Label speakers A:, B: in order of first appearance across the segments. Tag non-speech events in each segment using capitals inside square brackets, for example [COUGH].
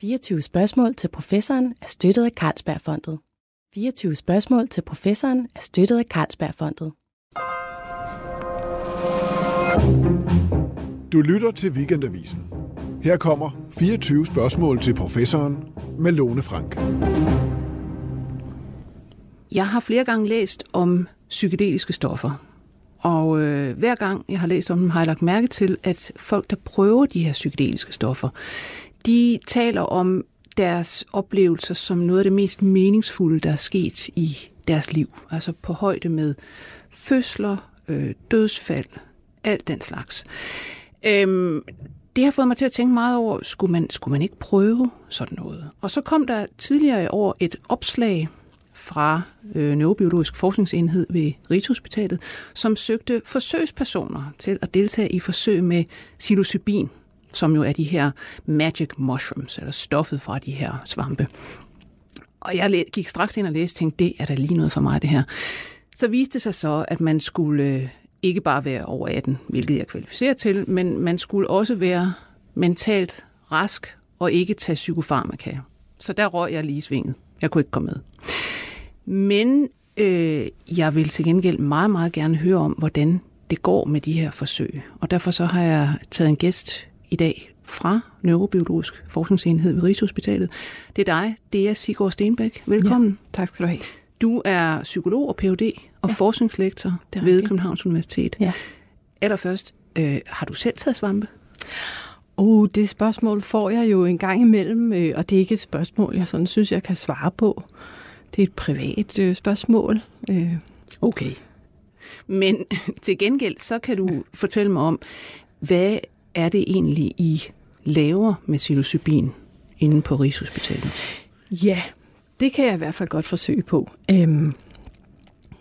A: 24 spørgsmål til professoren er støttet af Carlsbergfondet. 24 spørgsmål til professoren er støttet af Carlsbergfondet.
B: Du lytter til Weekendavisen. Her kommer 24 spørgsmål til professoren med Lone Frank.
C: Jeg har flere gange læst om psykedeliske stoffer. Og øh, hver gang jeg har læst om dem, har jeg lagt mærke til, at folk, der prøver de her psykedeliske stoffer, de taler om deres oplevelser som noget af det mest meningsfulde, der er sket i deres liv. Altså på højde med fødsler, øh, dødsfald, alt den slags. Øhm, det har fået mig til at tænke meget over, skulle man, skulle man ikke prøve sådan noget? Og så kom der tidligere i år et opslag fra øh, Neurobiologisk Forskningsenhed ved Rigshospitalet, som søgte forsøgspersoner til at deltage i forsøg med psilocybin, som jo er de her magic mushrooms, eller stoffet fra de her svampe. Og jeg gik straks ind og læste og tænkte, det er da lige noget for mig, det her. Så viste det sig så, at man skulle øh, ikke bare være over 18, hvilket jeg kvalificerer til, men man skulle også være mentalt rask og ikke tage psykofarmaka. Så der røg jeg lige i svinget. Jeg kunne ikke komme med. Men øh, jeg vil til gengæld meget, meget gerne høre om, hvordan det går med de her forsøg. Og derfor så har jeg taget en gæst i dag fra Neurobiologisk Forskningsenhed ved Rigshospitalet. Det er dig, det er Sigurd Stenbæk. Velkommen. Ja,
D: tak skal du have.
C: Du er psykolog og Ph.D. og ja, forskningslektor ved Københavns Universitet. Ja. Allerførst, øh, har du selv taget svampe?
D: Oh, det spørgsmål får jeg jo en gang imellem, øh, og det er ikke et spørgsmål, jeg sådan synes, jeg kan svare på. Det er et privat øh, spørgsmål. Øh.
C: Okay. Men [LAUGHS] til gengæld, så kan du fortælle mig om, hvad er det egentlig, I laver med psilocybin inde på Rigshospitalet?
D: Ja, det kan jeg i hvert fald godt forsøge på. Øhm,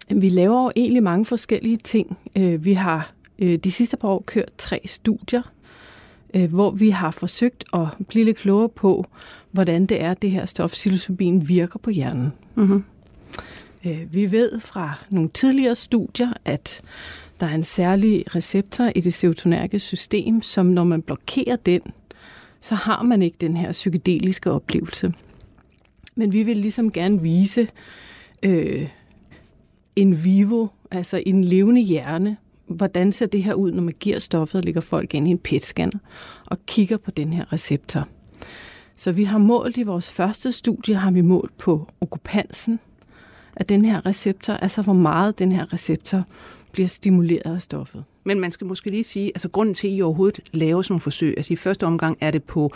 D: vi laver jo egentlig mange forskellige ting. Øh, vi har øh, de sidste par år kørt tre studier, øh, hvor vi har forsøgt at blive lidt klogere på, hvordan det er, det her stof psilocybin virker på hjernen. Mm-hmm. Øh, vi ved fra nogle tidligere studier, at der er en særlig receptor i det serotonerge system, som når man blokerer den, så har man ikke den her psykedeliske oplevelse. Men vi vil ligesom gerne vise øh, en vivo, altså en levende hjerne, hvordan ser det her ud, når man giver stoffet og lægger folk ind i en PET-scanner og kigger på den her receptor. Så vi har målt i vores første studie, har vi målt på okkupansen af den her receptor, altså hvor meget den her receptor bliver stimuleret af stoffet.
C: Men man skal måske lige sige, altså grunden til, at I overhovedet laver sådan nogle forsøg, altså i første omgang er det på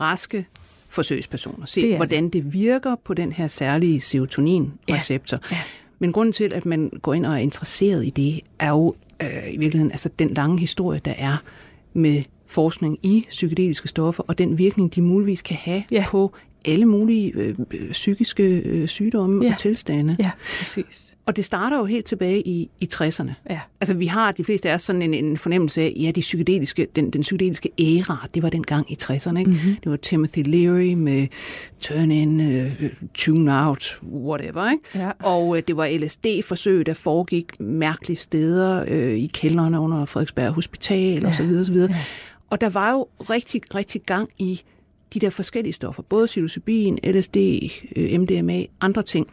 C: raske forsøgspersoner. Se, det hvordan det. det virker på den her særlige serotonin-receptor. Ja. Ja. Men grunden til, at man går ind og er interesseret i det, er jo øh, i virkeligheden altså den lange historie, der er med forskning i psykedeliske stoffer, og den virkning, de muligvis kan have ja. på alle mulige øh, øh, psykiske øh, sygdomme ja. og tilstande.
D: Ja, præcis.
C: Og det starter jo helt tilbage i, i 60'erne.
D: Ja.
C: Altså vi har, de fleste af os, sådan en, en fornemmelse af, ja, de psykedeliske, den, den psykedeliske æra, det var den gang i 60'erne. Ikke? Mm-hmm. Det var Timothy Leary med Turn In, uh, Tune Out, whatever. Ikke?
D: Ja.
C: Og uh, det var LSD-forsøg, der foregik mærkelige steder uh, i kældrene under Frederiksberg Hospital ja. osv. osv. Ja. Og der var jo rigtig, rigtig gang i de der forskellige stoffer, både psilocybin, LSD, øh, MDMA, andre ting,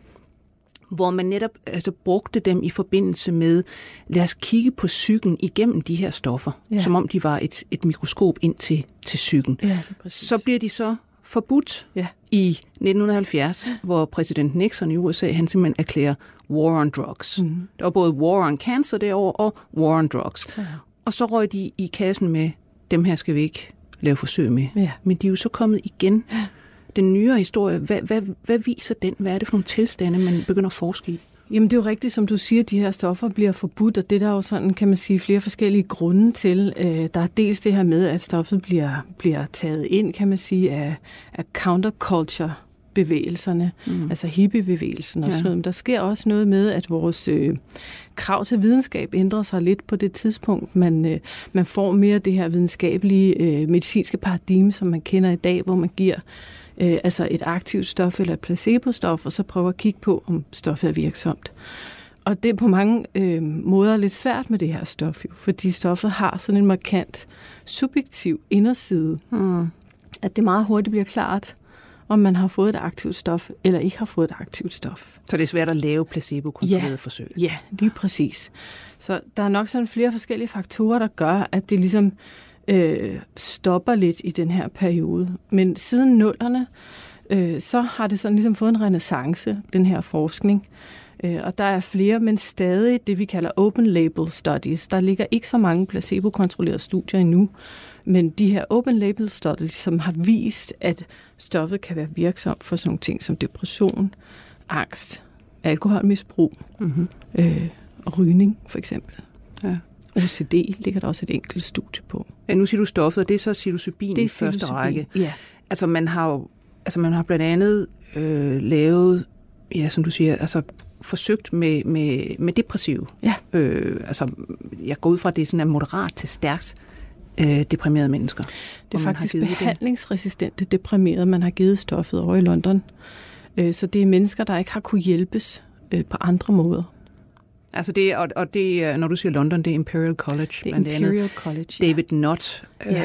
C: hvor man netop altså, brugte dem i forbindelse med, lad os kigge på psyken igennem de her stoffer, ja. som om de var et, et mikroskop ind til, til psyken.
D: Ja,
C: så bliver de så forbudt
D: ja.
C: i 1970, hvor præsident Nixon i USA, han simpelthen erklærer war on drugs. Mm. Der var både war on cancer derovre og war on drugs. Så. Og så røg de i kassen med, dem her skal vi ikke lave forsøg med.
D: Ja.
C: Men de er jo så kommet igen. Den nyere historie, hvad, hvad, hvad viser den? Hvad er det for nogle tilstande, man begynder at forske i?
D: Jamen det er jo rigtigt, som du siger, de her stoffer bliver forbudt, og det der er jo sådan, kan man sige, flere forskellige grunde til. Øh, der er dels det her med, at stoffet bliver, bliver taget ind, kan man sige, af, af counterculture bevægelserne, mm. altså hippiebevægelsen og ja. sådan noget. Men der sker også noget med, at vores øh, krav til videnskab ændrer sig lidt på det tidspunkt. Man, øh, man får mere det her videnskabelige øh, medicinske paradigme, som man kender i dag, hvor man giver øh, altså et aktivt stof eller et placebo-stof, og så prøver at kigge på, om stoffet er virksomt. Og det er på mange øh, måder lidt svært med det her stof, jo, fordi stoffet har sådan en markant subjektiv inderside. Mm at det meget hurtigt bliver klart, om man har fået et aktivt stof, eller ikke har fået et aktivt stof.
C: Så det er svært at lave placebo-kontrollerede ja, forsøg?
D: Ja, lige præcis. Så der er nok sådan flere forskellige faktorer, der gør, at det ligesom øh, stopper lidt i den her periode. Men siden nullerne, øh, så har det sådan ligesom fået en renaissance, den her forskning. Øh, og der er flere, men stadig det, vi kalder open label studies. Der ligger ikke så mange placebo-kontrollerede studier endnu, men de her open label studies, som har vist, at stoffet kan være virksomt for sådan nogle ting som depression, angst, alkoholmisbrug mm-hmm. øh, og rygning for eksempel. Ja. OCD ligger der også et enkelt studie på.
C: Ja, nu siger du stoffet, og det er så psilocybin det er i første række.
D: Ja.
C: Altså man har jo, altså man har blandt andet øh, lavet, ja, som du siger, altså forsøgt med, med, med depressiv.
D: Ja.
C: Øh, altså, jeg går ud fra, at det er sådan er moderat til stærkt øh, deprimerede mennesker.
D: Det er faktisk behandlingsresistente deprimerede, man har givet stoffet over i London. Øh, så det er mennesker, der ikke har kunne hjælpes øh, på andre måder.
C: Altså det, og, og det, når du siger London, det er Imperial College.
D: Det er Imperial andet. College,
C: ja. David Nott øh, ja.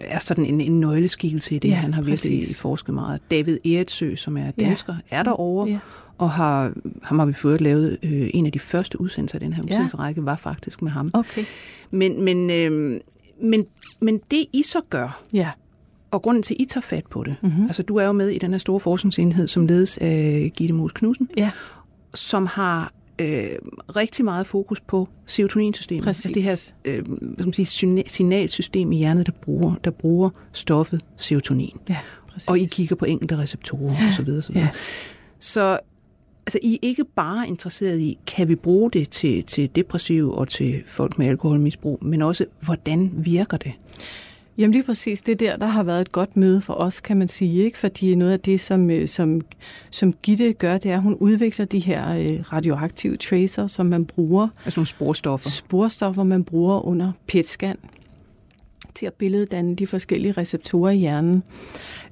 C: er sådan en, en nøgleskikkelse i det. Ja, Han har virkelig præcis. forsket meget. David Eretsø, som er dansker, ja, er derovre. Ja og har, ham har vi fået lavet øh, en af de første udsendelser af den her udsendelsesrække, var faktisk med ham.
D: Okay.
C: Men, men, øh, men, men det I så gør,
D: ja.
C: og grunden til, at I tager fat på det, mm-hmm. altså du er jo med i den her store forskningsenhed, som ledes af Gitte Mos Knudsen,
D: ja.
C: som har øh, rigtig meget fokus på serotoninsystemet.
D: Præcis.
C: Altså det her øh, som sige, signalsystem i hjernet, der bruger, der bruger stoffet serotonin.
D: Ja, præcis.
C: Og I kigger på enkelte receptorer ja. osv. Så, ja. så altså, I er ikke bare interesseret i, kan vi bruge det til, til depressive og til folk med alkoholmisbrug, men også, hvordan virker det?
D: Jamen lige præcis, det der, der har været et godt møde for os, kan man sige, ikke? fordi noget af det, som, øh, som, som Gitte gør, det er, at hun udvikler de her øh, radioaktive tracer, som man bruger.
C: Altså nogle sporstoffer.
D: Sporstoffer, man bruger under PET-scan til at billeddanne de forskellige receptorer i hjernen.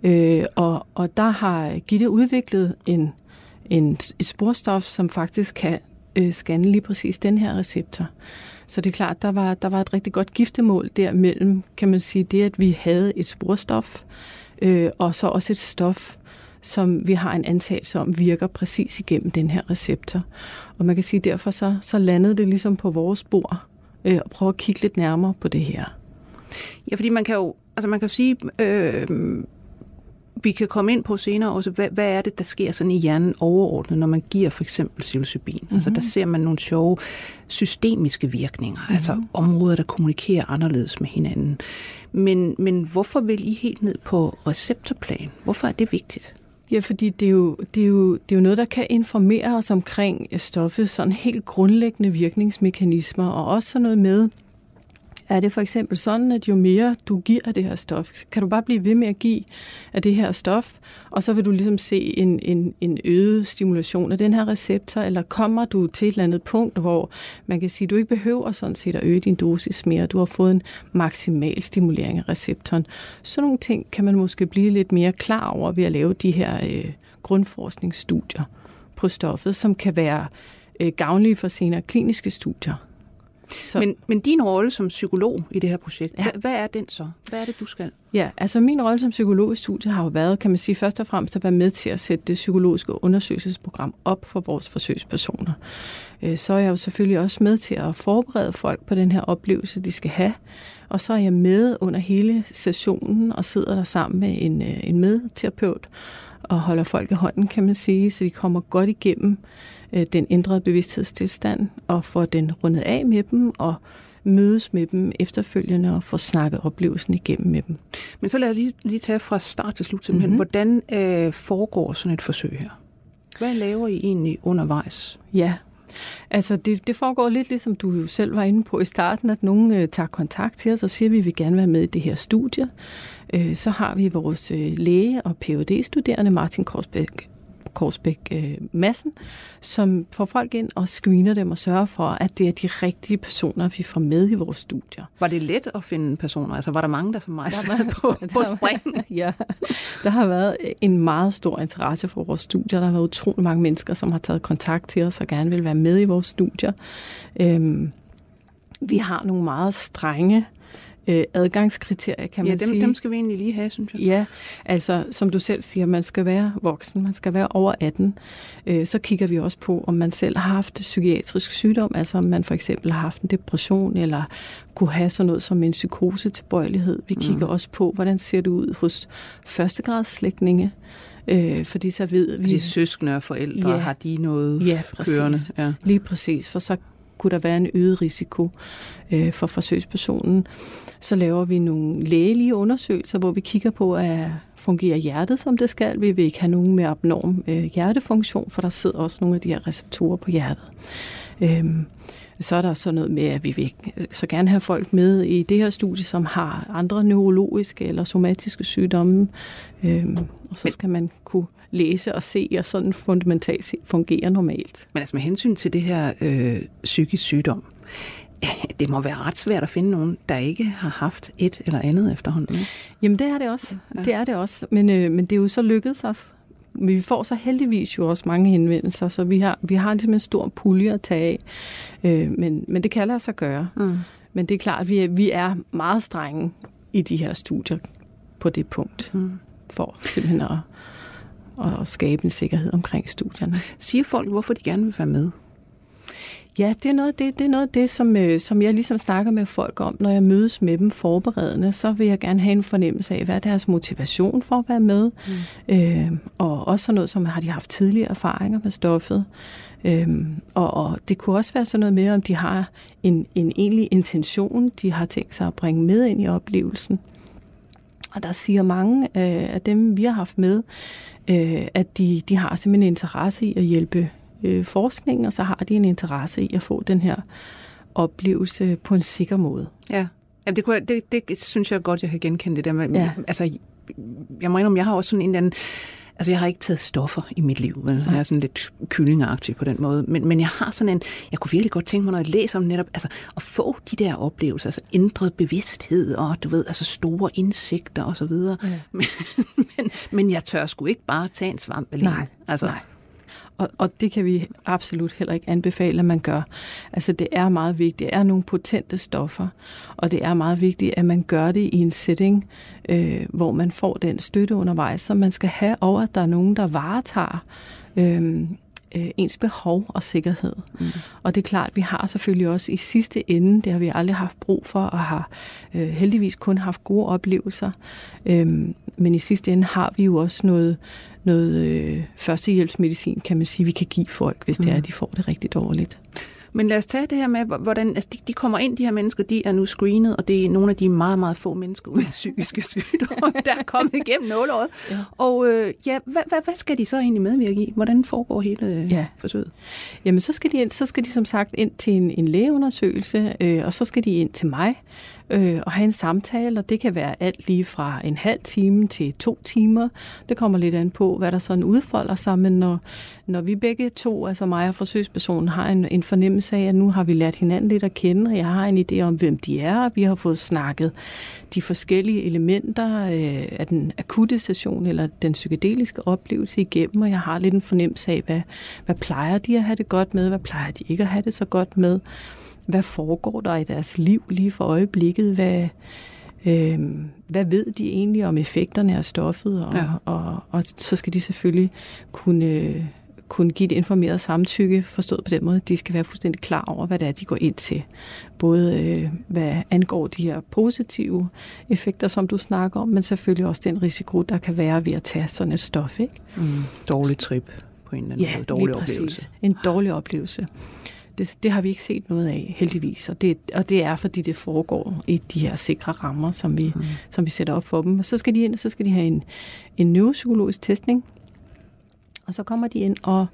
D: Øh, og, og der har Gitte udviklet en en, et sporstof, som faktisk kan øh, scanne lige præcis den her receptor. Så det er klart, der var, der var et rigtig godt giftemål der mellem, kan man sige, det at vi havde et sporstof, øh, og så også et stof, som vi har en antagelse om virker præcis igennem den her receptor. Og man kan sige, derfor så, så landede det ligesom på vores bord, øh, og prøve at kigge lidt nærmere på det her.
C: Ja, fordi man kan jo, altså man kan sige, øh, vi kan komme ind på senere også, hvad, hvad er det, der sker sådan i hjernen overordnet, når man giver for eksempel psilocybin? Mm-hmm. Altså der mhm. ser man nogle sjove systemiske virkninger, mm-hmm. altså områder, der kommunikerer anderledes med hinanden. Men, men hvorfor vil I helt ned på receptorplan? Hvorfor er det vigtigt?
D: Ja, fordi det er, jo, det, er jo, det er jo noget, der kan informere os omkring stoffet sådan helt grundlæggende virkningsmekanismer, og også sådan noget med, er det for eksempel sådan, at jo mere du giver af det her stof, kan du bare blive ved med at give af det her stof, og så vil du ligesom se en, en, en øget stimulation af den her receptor, eller kommer du til et eller andet punkt, hvor man kan sige, at du ikke behøver sådan set at øge din dosis mere, du har fået en maksimal stimulering af receptoren. Sådan nogle ting kan man måske blive lidt mere klar over ved at lave de her øh, grundforskningsstudier på stoffet, som kan være øh, gavnlige for senere kliniske studier.
C: Så. Men, men din rolle som psykolog i det her projekt, ja. hvad, hvad er den så? Hvad er det, du skal?
D: Ja, altså min rolle som psykolog i studiet har jo været, kan man sige, først og fremmest at være med til at sætte det psykologiske undersøgelsesprogram op for vores forsøgspersoner. Øh, så er jeg jo selvfølgelig også med til at forberede folk på den her oplevelse, de skal have. Og så er jeg med under hele sessionen og sidder der sammen med en, øh, en medterapeut og holder folk i hånden, kan man sige, så de kommer godt igennem øh, den ændrede bevidsthedstilstand og får den rundet af med dem og mødes med dem efterfølgende og få snakket oplevelsen igennem med dem.
C: Men så lad os lige, lige tage fra start til slut simpelthen. Mm-hmm. Hvordan øh, foregår sådan et forsøg her? Hvad laver I egentlig undervejs?
D: Ja, Altså, det, det foregår lidt ligesom du jo selv var inde på i starten, at nogen øh, tager kontakt til os og siger, at vi vil gerne være med i det her studie. Øh, så har vi vores øh, læge og phd studerende Martin Korsbæk Korsbæk øh, Massen, som får folk ind og screener dem og sørger for, at det er de rigtige personer, vi får med i vores studier.
C: Var det let at finde personer? Altså var der mange, der som mig sad [LAUGHS] på, på spring? [LAUGHS]
D: ja, der har været en meget stor interesse for vores studier. Der har været utrolig mange mennesker, som har taget kontakt til os og gerne vil være med i vores studier. Øhm, vi har nogle meget strenge øh, adgangskriterier, kan man
C: ja, dem,
D: sige.
C: dem skal vi egentlig lige have, synes jeg.
D: Ja, altså som du selv siger, man skal være voksen, man skal være over 18. Øh, så kigger vi også på, om man selv har haft psykiatrisk sygdom, altså om man for eksempel har haft en depression, eller kunne have sådan noget som en psykose tilbøjelighed. Vi kigger mm. også på, hvordan ser det ud hos førstegradsslægtninge, øh, fordi så ved vi...
C: De søskende og forældre,
D: Ja.
C: har de noget
D: Ja, præcis.
C: kørende? Ja.
D: Lige præcis, for så kunne der være en øget risiko øh, for forsøgspersonen. Så laver vi nogle lægelige undersøgelser, hvor vi kigger på, at fungerer hjertet, som det skal. Vi vil ikke have nogen med abnorm øh, hjertefunktion, for der sidder også nogle af de her receptorer på hjertet. Øhm, så er der så noget med, at vi vil så gerne have folk med i det her studie, som har andre neurologiske eller somatiske sygdomme. Øhm, og så skal man kunne læse og se, og sådan fundamentalt set fungere normalt.
C: Men altså med hensyn til det her øh, psykisk sygdom, [LAUGHS] det må være ret svært at finde nogen, der ikke har haft et eller andet efterhånden.
D: Jamen det er det også. Ja. Det er det også. Men, øh, men det er jo så lykkedes os. Men vi får så heldigvis jo også mange henvendelser, så vi har, vi har ligesom en stor pulje at tage af. Øh, men, men det kan lade sig gøre.
C: Mm.
D: Men det er klart, at vi er, vi er meget strenge i de her studier på det punkt,
C: Mm.
D: for simpelthen at, at skabe en sikkerhed omkring studierne.
C: Siger folk, hvorfor de gerne vil være med?
D: Ja, det er noget af det, det, er noget af det som, øh, som jeg ligesom snakker med folk om, når jeg mødes med dem forberedende, så vil jeg gerne have en fornemmelse af, hvad er deres motivation for at være med, mm. øh, og også sådan noget som, har de haft tidligere erfaringer med stoffet, Øhm, og, og det kunne også være sådan noget med, om de har en, en egentlig intention, de har tænkt sig at bringe med ind i oplevelsen. Og der siger mange øh, af dem, vi har haft med, øh, at de, de har simpelthen en interesse i at hjælpe øh, forskning, og så har de en interesse i at få den her oplevelse på en sikker måde.
C: Ja, Jamen, det, kunne jeg, det, det synes jeg godt, jeg kan genkende det der med.
D: Ja.
C: Altså, jeg må indrømme, jeg har også sådan en eller anden... Altså, jeg har ikke taget stoffer i mit liv, vel? Jeg er sådan lidt kyllingagtig på den måde. Men, men jeg har sådan en... Jeg kunne virkelig godt tænke mig, når jeg læser om netop... Altså, at få de der oplevelser, altså ændret bevidsthed, og du ved, altså store indsigter og så videre.
D: Ja.
C: Men, [LAUGHS] men, men jeg tør sgu ikke bare tage en svamp alene.
D: Nej,
C: altså,
D: nej. Og, og det kan vi absolut heller ikke anbefale, at man gør. Altså det er meget vigtigt. Det er nogle potente stoffer, og det er meget vigtigt, at man gør det i en setting, øh, hvor man får den støtte undervejs, som man skal have, og at der er nogen, der varetager øh, øh, ens behov og sikkerhed. Mm. Og det er klart, vi har selvfølgelig også i sidste ende, det har vi aldrig haft brug for, og har øh, heldigvis kun haft gode oplevelser. Øhm, men i sidste ende har vi jo også noget, noget øh, førstehjælpsmedicin, kan man sige, vi kan give folk, hvis det er, at de får det rigtig dårligt.
C: Men lad os tage det her med, hvordan altså de, de kommer ind, de her mennesker, de er nu screenet, og det er nogle af de meget, meget få mennesker uden psykiske [LAUGHS] sygdomme, der er kommet igennem nåleåret.
D: Ja.
C: Og øh, ja, hvad, hvad, hvad skal de så egentlig medvirke i? Hvordan foregår hele øh,
D: Ja.
C: forsøget?
D: Jamen, så skal de, ind, så skal de som sagt ind til en, en lægeundersøgelse, øh, og så skal de ind til mig øh, og have en samtale, og det kan være alt lige fra en halv time til to timer. Det kommer lidt an på, hvad der sådan udfolder sig, men når, når vi begge to, altså mig og forsøgspersonen, har en, en fornemmelse af, at nu har vi lært hinanden lidt at kende, og jeg har en idé om, hvem de er, og vi har fået snakket de forskellige elementer øh, af den akutte session eller den psykedeliske oplevelse igennem, og jeg har lidt en fornemmelse af, hvad, hvad plejer de at have det godt med, hvad plejer de ikke at have det så godt med, hvad foregår der i deres liv lige for øjeblikket, hvad, øh, hvad ved de egentlig om effekterne af stoffet, og,
C: Ja.
D: ja. og, og så skal de selvfølgelig kunne, kunne give et informeret samtykke, forstået på den måde, at de skal være fuldstændig klar over, hvad det er, de går ind til. Både øh, hvad angår de her positive effekter, som du snakker om, men selvfølgelig også den risiko, der kan være ved at tage sådan et stof. Ikke?
C: Mm, dårlig trip på en eller anden
D: Ja,
C: måde. Dårlig oplevelse.
D: En dårlig oplevelse. Det, det har vi ikke set noget af, heldigvis. Og det, og det er, fordi det foregår i de her sikre rammer, som vi, mm. som vi sætter op for dem. Og så skal de ind, og så skal de have en, en neuropsykologisk testning. Og så kommer de ind, og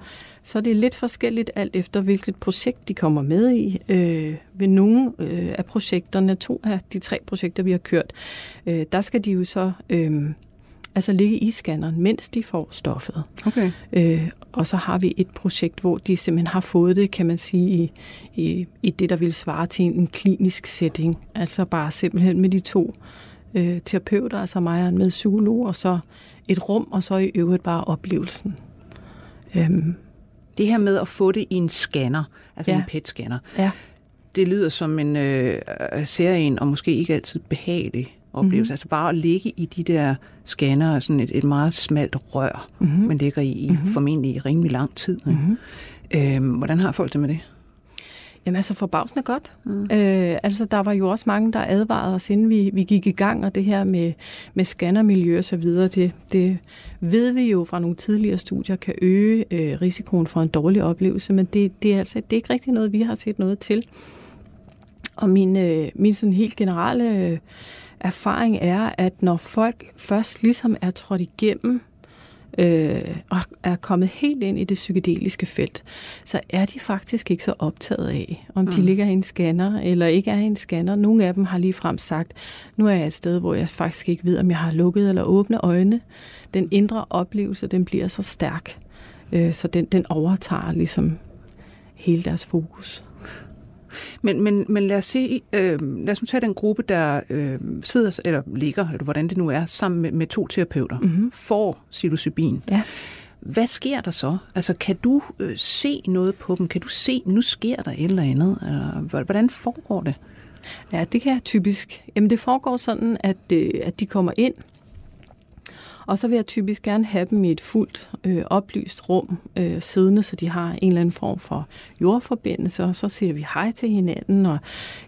D: så er det lidt forskelligt alt efter, hvilket projekt de kommer med i. Øh, ved nogle øh, af projekterne, to af de tre projekter, vi har kørt, øh, der skal de jo så øh, altså ligge i scanneren, mens de får stoffet.
C: Okay.
D: Øh, og så har vi et projekt, hvor de simpelthen har fået det, kan man sige, i, i, i det, der vil svare til en, en klinisk setting. Altså bare simpelthen med de to øh, terapeuter, altså mig og en med psykolog, og så et rum, og så i øvrigt bare oplevelsen. Øhm,
C: Det her med at få det i en scanner, altså
D: Ja.
C: en PET-scanner,
D: ja.
C: det lyder som en øh, serien, og måske ikke altid behagelig oplevelse. Mm-hmm. Altså bare at ligge i de der scanner, sådan et, et meget smalt rør, mm-hmm. man ligger i, i mm-hmm. formentlig i rimelig lang tid. Mm-hmm. Øhm, hvordan har folk det med det?
D: Jamen altså forbavsende godt. Mm. Øh, altså der var jo også mange, der advarede os, inden vi, vi gik i gang, og det her med, med scannermiljø og så videre, det, det ved vi jo fra nogle tidligere studier, kan øge øh, risikoen for en dårlig oplevelse, men det, det, er altså, det er ikke rigtig noget, vi har set noget til. Og min, øh, min sådan helt generelle erfaring er, at når folk først ligesom er trådt igennem øh, og er kommet helt ind i det psykedeliske felt, så er de faktisk ikke så optaget af, om de mm. ligger i en scanner eller ikke er i en scanner. Nogle af dem har lige frem sagt, nu er jeg et sted, hvor jeg faktisk ikke ved, om jeg har lukket eller åbne øjne. Den indre oplevelse, den bliver så stærk, øh, så den, den overtager ligesom hele deres fokus.
C: Men, men, men lad os se, øh, lad os nu tage den gruppe, der øh, sidder, eller ligger, eller hvordan det nu er, sammen med, med to terapeuter, mm-hmm. får psilocybin. Ja. Hvad sker der så? Altså, kan du øh, se noget på dem? Kan du se, nu sker der et eller andet? Eller, hvordan foregår det?
D: Ja, det kan jeg typisk. Jamen, det foregår sådan, at, øh, at de kommer ind, og så vil jeg typisk gerne have dem i et fuldt øh, oplyst rum øh, siddende, så de har en eller anden form for jordforbindelse, og så siger vi hej til hinanden, og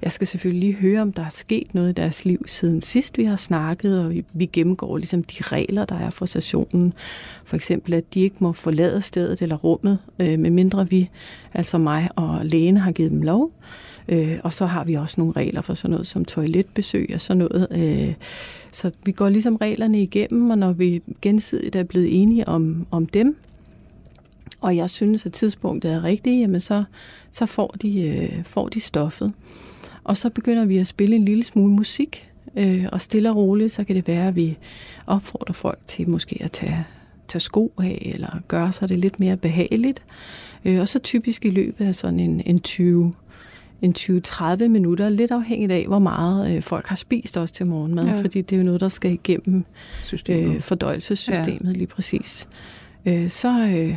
D: jeg skal selvfølgelig lige høre, om der er sket noget i deres liv siden sidst vi har snakket, og vi, vi gennemgår ligesom de regler, der er for sessionen. For eksempel, at de ikke må forlade stedet eller rummet, øh, medmindre vi, altså mig og lægen, har givet dem lov. Øh, og så har vi også nogle regler for sådan noget som toiletbesøg og sådan noget. Øh, så vi går ligesom reglerne igennem, og når vi gensidigt er blevet enige om, om dem, og jeg synes, at tidspunktet er rigtigt, jamen så, så får, de, øh, får de stoffet. Og så begynder vi at spille en lille smule musik, øh, og stille og roligt, så kan det være, at vi opfordrer folk til måske at tage, tage sko af, eller gøre sig det lidt mere behageligt. Øh, og så typisk i løbet af sådan en, en 20 en 20-30 minutter, lidt afhængigt af, hvor meget øh, folk har spist også til morgenmad, ja. fordi det er jo noget, der skal igennem øh, fordøjelsessystemet ja. lige præcis. Øh, så, øh,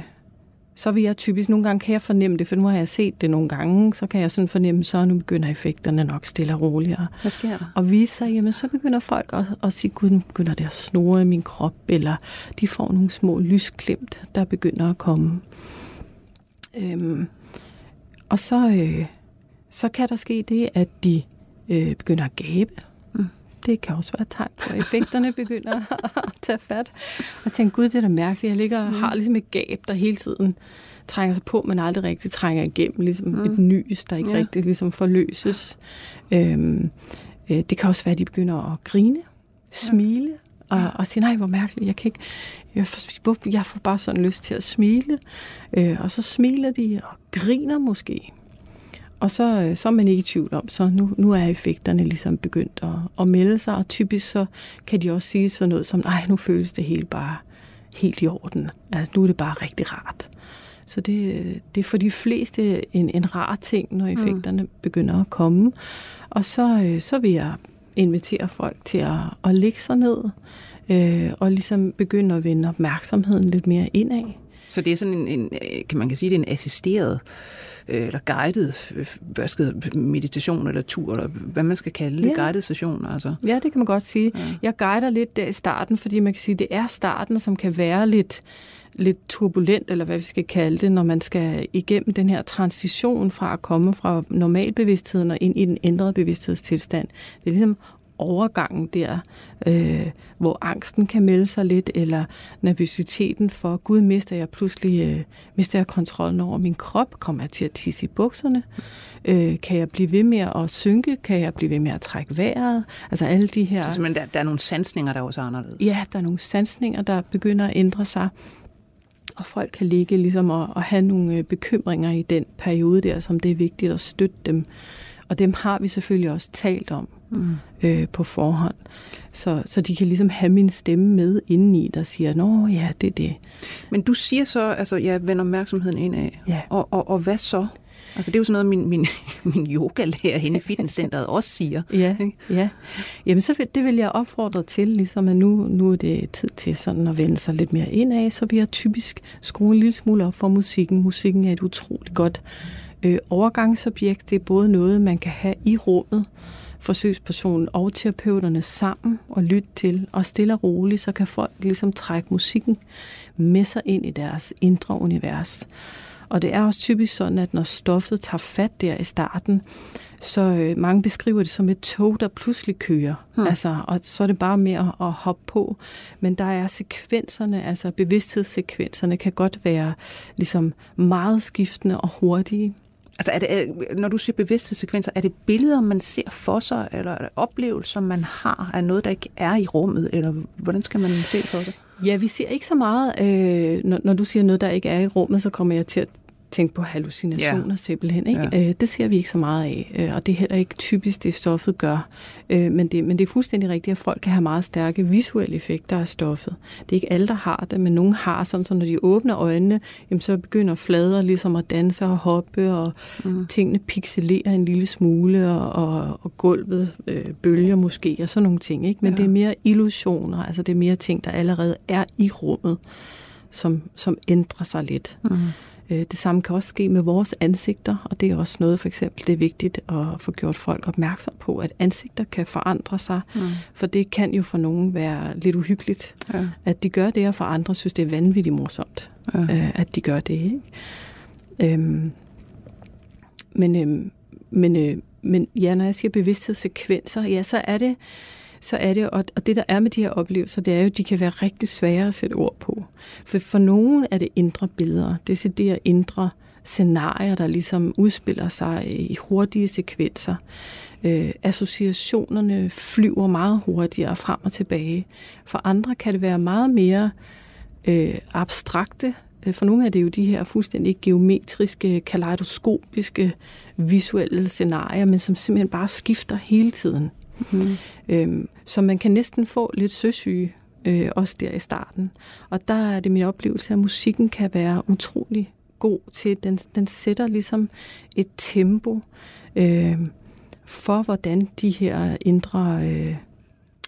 D: så vil jeg typisk, nogle gange kan jeg fornemme det, for nu har jeg set det nogle gange, så kan jeg sådan fornemme, så nu begynder effekterne nok stille og roligere.
C: Hvad sker der?
D: Og vise sig, jamen så begynder folk at, at sige, gud, nu begynder det at snore i min krop, eller de får nogle små lysklimt, der begynder at komme. Øhm, og så... Øh, så kan der ske det, at de øh, begynder at gabe. Mm. Det kan også være et tegn på, at effekterne [LAUGHS] begynder at tage fat. Og tænke, gud, det er da mærkeligt. Jeg ligger og mm. har ligesom et gab, der hele tiden trænger sig på, men aldrig rigtig trænger igennem. Ligesom mm. et nys, der ikke ja. rigtig ligesom forløses. Øhm, øh, det kan også være, at de begynder at grine, smile, ja. og, og sige, nej, hvor mærkeligt, jeg kan ikke, jeg får, jeg får bare sådan lyst til at smile. Øh, og så smiler de og griner måske. Og så, øh, så er man ikke i tvivl om, så nu, nu er effekterne ligesom begyndt at, at melde sig, og typisk så kan de også sige sådan noget som, nej, nu føles det helt bare helt i orden. Altså, nu er det bare rigtig rart. Så det, det er for de fleste en, en rar ting, når mm. effekterne mm. begynder at komme. Og så, øh, så vil jeg invitere folk til at, at lægge sig ned, øh, og ligesom begynde at vende opmærksomheden lidt mere indad.
C: Så det er sådan en, en kan man kan sige, det er en assisteret øh, eller guided øh, skal det, meditation eller tur, eller hvad man skal kalde det, ja. guided session. Altså.
D: Ja, det kan man godt sige. Ja. Jeg guider lidt der i starten, fordi man kan sige, det er starten, som kan være lidt lidt turbulent, eller hvad vi skal kalde det, når man skal igennem den her transition fra at komme fra normalbevidstheden og ind i den ændrede bevidsthedstilstand. Det er ligesom overgangen der, øh, hvor angsten kan melde sig lidt, eller nervøsiteten for, gud, mister jeg pludselig øh, mister jeg kontrollen over min krop, kommer jeg til at tisse i bukserne, øh, kan jeg blive ved med at synke, kan jeg blive ved med at trække vejret, altså alle de her...
C: Så der, der er nogle sansninger, der er også anderledes?
D: Ja, der er nogle sansninger, der begynder at ændre sig, og folk kan ligge ligesom og, og have nogle øh, bekymringer i den periode der, som det er vigtigt at støtte dem. Og dem har vi selvfølgelig også talt om mm. Øh, på forhånd. Så, så de kan ligesom have min stemme med indeni, der siger, nå ja, det er det.
C: Men du siger så, altså jeg vender opmærksomheden ind af. Ja. Og, og, og hvad så? Altså det er jo sådan noget, min, min, [LAUGHS] min yogalærer henne i fitnesscenteret også siger. [LAUGHS]
D: Ja, ikke? ja. Jamen så vil, det vil jeg opfordre til, ligesom at nu, nu er det tid til sådan at vende sig lidt mere ind af, så vil jeg typisk skrue en lille smule op for musikken. Musikken er et utroligt godt øh, overgangsobjekt. Det er både noget, man kan have i rummet, forsøgspersonen og terapeuterne sammen og lytte til, og stille og roligt, så kan folk ligesom trække musikken med sig ind i deres indre univers. Og det er også typisk sådan, at når stoffet tager fat der i starten, så øh, mange beskriver det som et tog, der pludselig kører. Hmm. Altså, og så er det bare med at, at hoppe på. Men der er sekvenserne, altså bevidsthedssekvenserne, kan godt være ligesom meget skiftende og hurtige.
C: Altså er det, er, når du siger bevidsthedssekvenser, er det billeder, man ser for sig, eller er det oplevelser, man har af noget, der ikke er i rummet, eller hvordan skal man se det for sig?
D: Ja, vi ser ikke så meget, øh, når, når du siger noget, der ikke er i rummet, så kommer jeg til at tænke på hallucinationer ja. simpelthen. Ikke? Ja. Øh, det ser vi ikke så meget af, øh, og det er heller ikke typisk det, stoffet gør. Øh, men, det, men det er fuldstændig rigtigt, at folk kan have meget stærke visuelle effekter af stoffet. Det er ikke alle, der har det, men nogle har sådan, så når de åbner øjnene, jamen, så begynder flader ligesom at danse og hoppe, og mm. tingene pixelerer en lille smule, og, og, og gulvet øh, bølger måske, og sådan nogle ting. Ikke? Men ja. det er mere illusioner, altså det er mere ting, der allerede er i rummet, som, som ændrer sig lidt. Mm. Øh, det samme kan også ske med vores ansigter, og det er også noget, for eksempel, det er vigtigt at få gjort folk opmærksom på, at ansigter kan forandre sig, mm. for det kan jo for nogen være lidt uhyggeligt, ja. at de gør det, og for andre synes, det er vanvittigt morsomt, ja. Øh, at de gør det. Ikke? Øhm, men, øhm, men, øh, men ja, når jeg siger bevidsthedssekvenser, ja, så er det så er det, og, det der er med de her oplevelser, det er jo, at de kan være rigtig svære at sætte ord på. For for nogen er det indre billeder, det er indre scenarier, der ligesom udspiller sig i hurtige sekvenser. Øh, associationerne flyver meget hurtigere frem og tilbage. For andre kan det være meget mere øh, abstrakte. Øh, for nogle er det jo de her fuldstændig geometriske, kaleidoskopiske, visuelle scenarier, men som simpelthen bare skifter hele tiden. Mm. Øhm, så man kan næsten få lidt søsyge, øh, også der i starten. Og der er det min oplevelse, at musikken kan være utrolig god til. Den, den sætter ligesom et tempo øh, for, hvordan de her indre øh,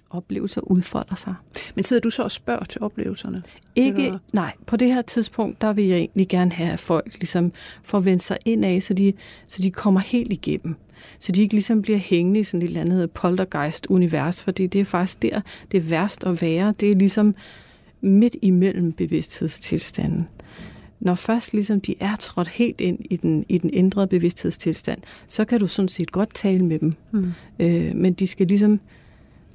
D: oplevelser udfolder sig.
C: Men sidder du så og spørger til oplevelserne?
D: Ikke, eller? nej. På det her tidspunkt, der vil jeg egentlig gerne have, at folk ligesom får vendt sig ind af, så de, så de kommer helt igennem. Så de ikke ligesom bliver hængende i sådan et eller andet poltergeist-univers, fordi det er faktisk der, det er værst at være. Det er ligesom midt imellem bevidsthedstilstanden. Når først ligesom de er trådt helt ind i den, i den ændrede bevidsthedstilstand, så kan du sådan set godt tale med dem. Mm. Øh, men de skal ligesom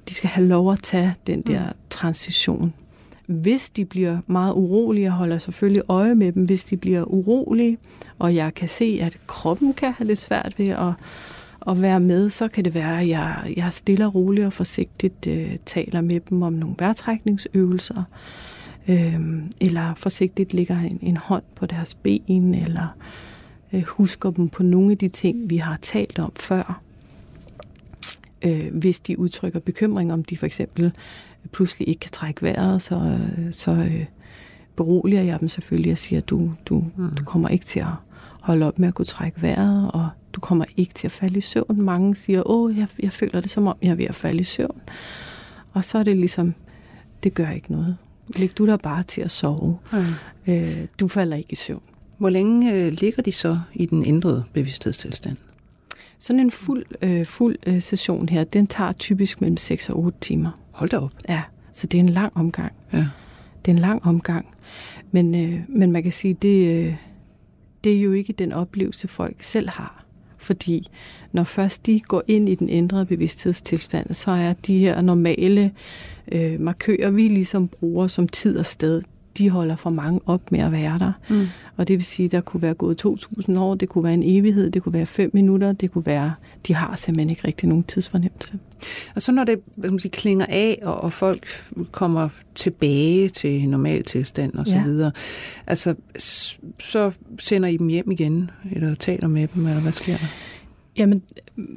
D: de skal have lov at tage den der mm. transition. Hvis de bliver meget urolige, jeg holder selvfølgelig øje med dem, hvis de bliver urolige, og jeg kan se, at kroppen kan have lidt svært ved at, at være med, så kan det være, at jeg, jeg stille og roligt og forsigtigt øh, taler med dem om nogle vejrtrækningsøvelser, øh, eller forsigtigt lægger en, en hånd på deres ben, eller øh, husker dem på nogle af de ting, vi har talt om før. Øh, hvis de udtrykker bekymring, om de for eksempel pludselig ikke kan trække vejret, så, så øh, beroliger jeg dem selvfølgelig og siger, du, du, mm. du kommer ikke til at holde op med at kunne trække vejret, og du kommer ikke til at falde i søvn. Mange siger, åh, jeg, jeg føler det som om, jeg er ved at falde i søvn. Og så er det ligesom, det gør ikke noget. Læg du der bare til at sove. Mm. Øh, du falder ikke i søvn.
C: Hvor længe øh, ligger de så i den ændrede bevidsthedstilstand?
D: Sådan en fuld, øh, fuld øh, session her, den tager typisk mellem 6 og 8 timer.
C: Hold da op.
D: Ja, så det er en lang omgang. Ja. Det er en lang omgang. Men, øh, men man kan sige, det, øh, det er jo ikke den oplevelse, folk selv har. Fordi når først de går ind i den ændrede bevidsthedstilstand, så er de her normale øh, markører, vi ligesom bruger som tid og sted, de holder for mange op med at være der. Mm. Og det vil sige, at der kunne være gået 2.000 år, det kunne være en evighed, det kunne være 5 minutter, det kunne være, de har simpelthen ikke rigtig nogen tidsfornemmelse.
C: Og så når det man sige, klinger af, og, og folk kommer tilbage til normaltilstand og så ja. videre, altså så sender I dem hjem igen, eller taler med dem, eller hvad sker der?
D: Jamen,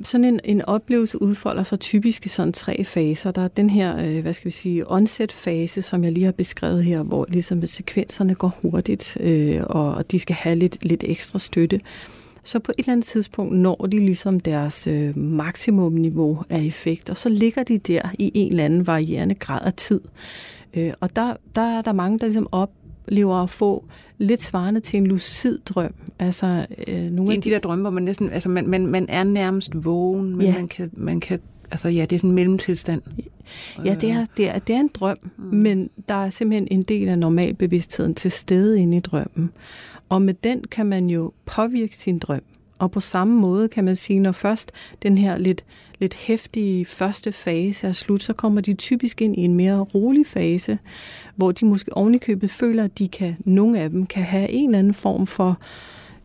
D: sådan en, en oplevelse udfolder sig typisk i sådan tre faser. Der er den her, øh, hvad skal vi sige, onset-fase, som jeg lige har beskrevet her, hvor ligesom sekvenserne går hurtigt, øh, og, og de skal have lidt, lidt ekstra støtte. Så på et eller andet tidspunkt når de ligesom deres øh, maksimumniveau af effekt, og så ligger de der i en eller anden varierende grad af tid. Øh, og der, der er der mange, der ligesom oplever at få lidt svarende til en lucid drøm. Altså,
C: øh, nogle det er de, de der drømme, hvor man næsten, altså man, man, man er nærmest vågen, men ja. man, kan, man kan, altså ja, det er sådan en mellemtilstand.
D: Ja, det er, det er, det er en drøm, mm. men der er simpelthen en del af normalbevidstheden til stede inde i drømmen. Og med den kan man jo påvirke sin drøm. Og på samme måde kan man sige, når først den her lidt, lidt hæftige første fase er slut, så kommer de typisk ind i en mere rolig fase, hvor de måske ovenikøbet føler, at de kan, nogle af dem kan have en eller anden form for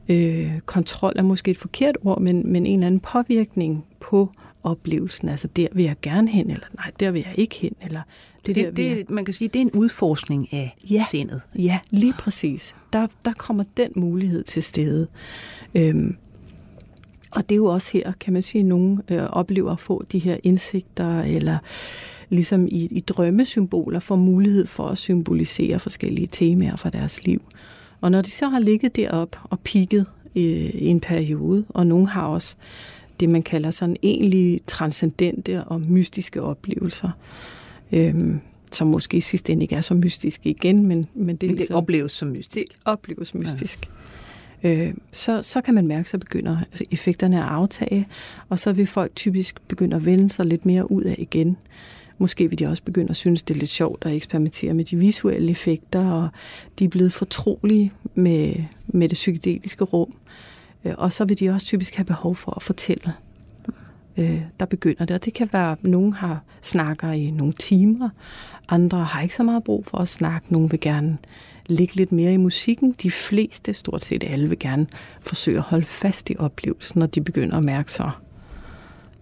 D: øh, kontrol, er måske et forkert ord, men, men en eller anden påvirkning på oplevelsen. Altså, der vil jeg gerne hen, eller nej, der vil jeg ikke hen, eller
C: det, det, der, det, jeg... man kan sige, det er en udforskning af
D: ja,
C: sindet.
D: Ja, lige præcis. Der, der kommer den mulighed til stede. Øhm, og det er jo også her, kan man sige, at nogen øh, oplever at få de her indsigter, eller ligesom i, i drømmesymboler får mulighed for at symbolisere forskellige temaer fra deres liv. Og når de så har ligget derop og pigget øh, i en periode, og nogen har også det, man kalder sådan egentlig transcendente og mystiske oplevelser, øhm, som måske i sidste ende ikke er så mystiske igen, men, men det,
C: men det ligesom, opleves som mystisk.
D: Det opleves mystisk. Ja øh, så, så kan man mærke, så begynder effekterne at aftage, og så vil folk typisk begynde at vende sig lidt mere ud af igen. Måske vil de også begynde at synes, det er lidt sjovt at eksperimentere med de visuelle effekter, og de er blevet fortrolige med, med det psykedeliske rum. Øh, og så vil de også typisk have behov for at fortælle. Øh, der begynder det, og det kan være, at nogen har snakker i nogle timer, andre har ikke så meget brug for at snakke, nogen vil gerne ligge lidt mere i musikken. De fleste, stort set alle, vil gerne forsøge at holde fast i oplevelsen, når de begynder at mærke så,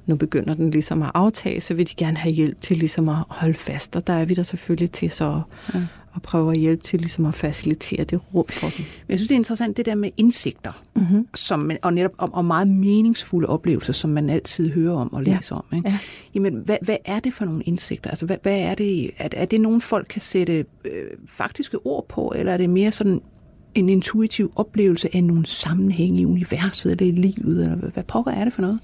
D: nu begynder den ligesom at aftage, så vil de gerne have hjælp til ligesom at holde fast. Og der er vi der selvfølgelig til så ja og prøver at hjælpe til ligesom at facilitere det rum for dem.
C: Jeg synes, det er interessant det der med indsigter, mm-hmm. som, og netop og, og meget meningsfulde oplevelser, som man altid hører om og læser ja. om. Ikke? Ja. Jamen, hvad, hvad er det for nogle indsigter? Altså, hvad, hvad er det? Er, er det nogen folk kan sætte øh, faktiske ord på, eller er det mere sådan en intuitiv oplevelse af nogle sammenhænge i universet eller i livet? Eller hvad, hvad pokker er det for noget?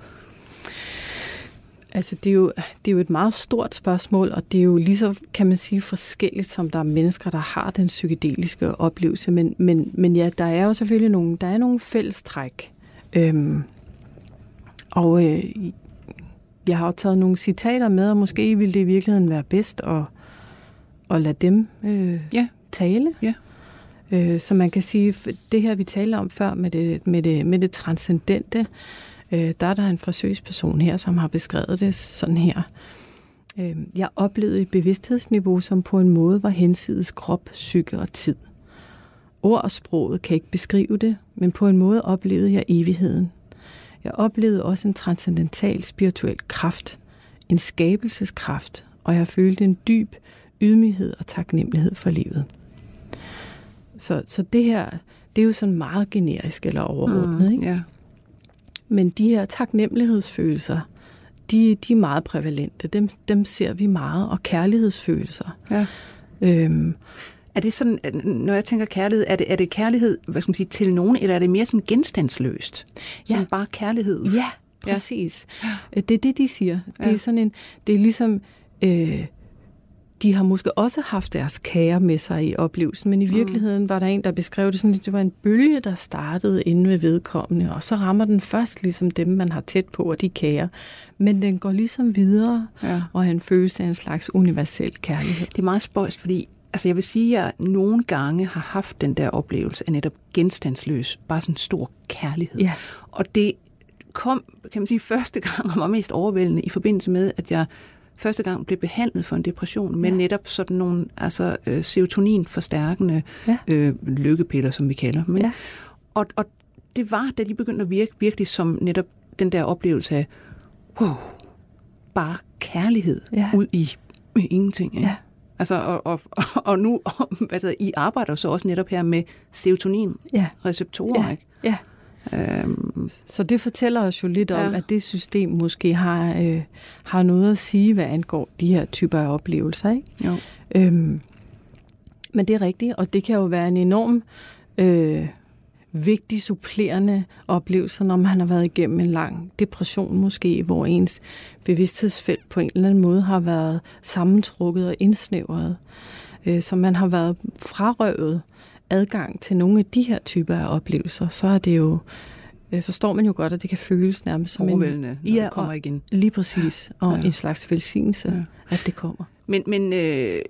D: Altså, det er, jo, det er jo et meget stort spørgsmål, og det er jo lige så, kan man sige, forskelligt, som der er mennesker, der har den psykedeliske oplevelse. Men, men, men ja, der er jo selvfølgelig nogle, der er nogle fællestræk. Øhm, og øh, jeg har jo taget nogle citater med, og måske ville det i virkeligheden være bedst at, at lade dem øh, ja. tale. Ja. Øh, så man kan sige, det her vi talte om før med det, med det, med det transcendente, øh, der er der en forsøgsperson her, som har beskrevet det sådan her. Øh, jeg oplevede et bevidsthedsniveau, som på en måde var hensides krop, psyke og tid. Ord og sproget kan ikke beskrive det, men på en måde oplevede jeg evigheden. Jeg oplevede også en transcendental spirituel kraft, en skabelseskraft, og jeg følte en dyb ydmyghed og taknemmelighed for livet. Så, så det her, det er jo sådan meget generisk eller overordnet. Mm, ikke? Ja. Men de her taknemmelighedsfølelser, de, de er meget prævalente. Dem, dem ser vi meget. Og kærlighedsfølelser. Ja. Øhm,
C: er det sådan, når jeg tænker kærlighed, er det, er det kærlighed hvad skal man sige, til nogen, eller er det mere sådan genstandsløst? Som ja. bare kærlighed?
D: Ja, præcis. Ja. Det er det, de siger. Ja. Det er sådan en, det er ligesom, øh, de har måske også haft deres kære med sig i oplevelsen, men i mm. virkeligheden var der en, der beskrev det sådan, at det var en bølge, der startede inde ved vedkommende, og så rammer den først ligesom dem, man har tæt på, og de kære. Men den går ligesom videre, ja. og han føles af en slags universel kærlighed.
C: Det er meget spøjst, fordi altså jeg vil sige, at jeg nogle gange har haft den der oplevelse af netop genstandsløs, bare sådan en stor kærlighed. Ja. Og det kom, kan man sige, første gang og var mest overvældende i forbindelse med, at jeg første gang blev behandlet for en depression med ja. netop sådan nogle altså, øh, serotonin-forstærkende ja. øh, lykkepiller, som vi kalder dem. Ja. Og, og det var, da de begyndte at virke virkelig som netop den der oplevelse af, wow, bare kærlighed ja. ud i, i ingenting. Ja. Altså, og, og, [LAUGHS] og nu, [LAUGHS] hvad det, I arbejder så også netop her med serotonin-receptorer, ja. ikke? Ja.
D: Øhm, så det fortæller os jo lidt om, ja. at det system måske har, øh, har noget at sige, hvad angår de her typer af oplevelser. Ikke? Jo. Øhm, men det er rigtigt, og det kan jo være en enorm øh, vigtig supplerende oplevelse, når man har været igennem en lang depression måske, hvor ens bevidsthedsfelt på en eller anden måde har været sammentrukket og indsnævret, øh, så man har været frarøvet adgang til nogle af de her typer af oplevelser, så er det jo, øh, forstår man jo godt, at det kan føles nærmest som
C: en... når ja, det kommer igen.
D: Lige præcis, og ja. en slags velsignelse, ja. at det kommer.
C: Men, men øh,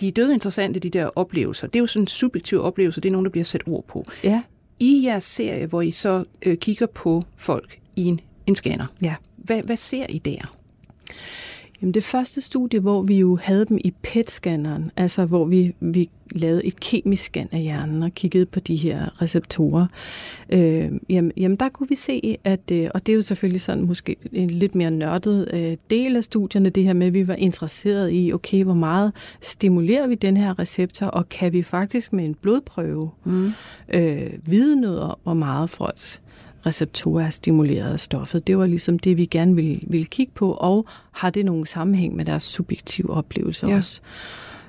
C: de er døde interessante, de der oplevelser. Det er jo sådan en subjektiv oplevelse, det er nogen, der bliver sat ord på.
D: Ja.
C: I jeres serie, hvor I så øh, kigger på folk i en, en scanner,
D: ja.
C: hvad, hvad ser I der?
D: Jamen det første studie, hvor vi jo havde dem i PET-scanneren, altså hvor vi, vi lavede et kemisk scan af hjernen og kiggede på de her receptorer, øh, jamen, jamen der kunne vi se, at, øh, og det er jo selvfølgelig sådan måske en lidt mere nørdet øh, del af studierne, det her med, at vi var interesseret i, okay, hvor meget stimulerer vi den her receptor, og kan vi faktisk med en blodprøve mm. øh, vide noget om, hvor meget folks receptorer er stimuleret af stoffet. Det var ligesom det, vi gerne ville, ville kigge på, og har det nogen sammenhæng med deres subjektive oplevelser ja. også.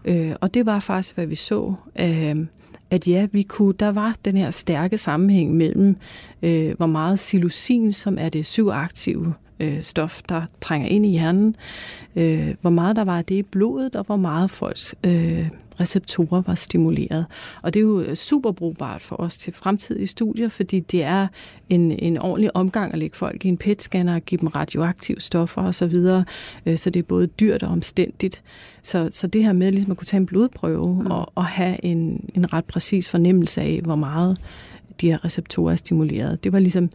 D: Øh, og det var faktisk, hvad vi så. Øh, at ja, vi kunne, der var den her stærke sammenhæng mellem, øh, hvor meget psilocin, som er det psykoaktive øh, stof, der trænger ind i hjernen, øh, hvor meget der var af det i blodet, og hvor meget folks øh, receptorer var stimuleret. Og det er jo øh, super brugbart for os til fremtidige studier, fordi det er en, en ordentlig omgang at lægge folk i en PET-scanner og give dem radioaktive stoffer osv., så, videre. Øh, så det er både dyrt og omstændigt. Så, så det her med ligesom at kunne tage en blodprøve mm. og, og have en, en ret præcis fornemmelse af, hvor meget de her receptorer er stimuleret. Det var ligesom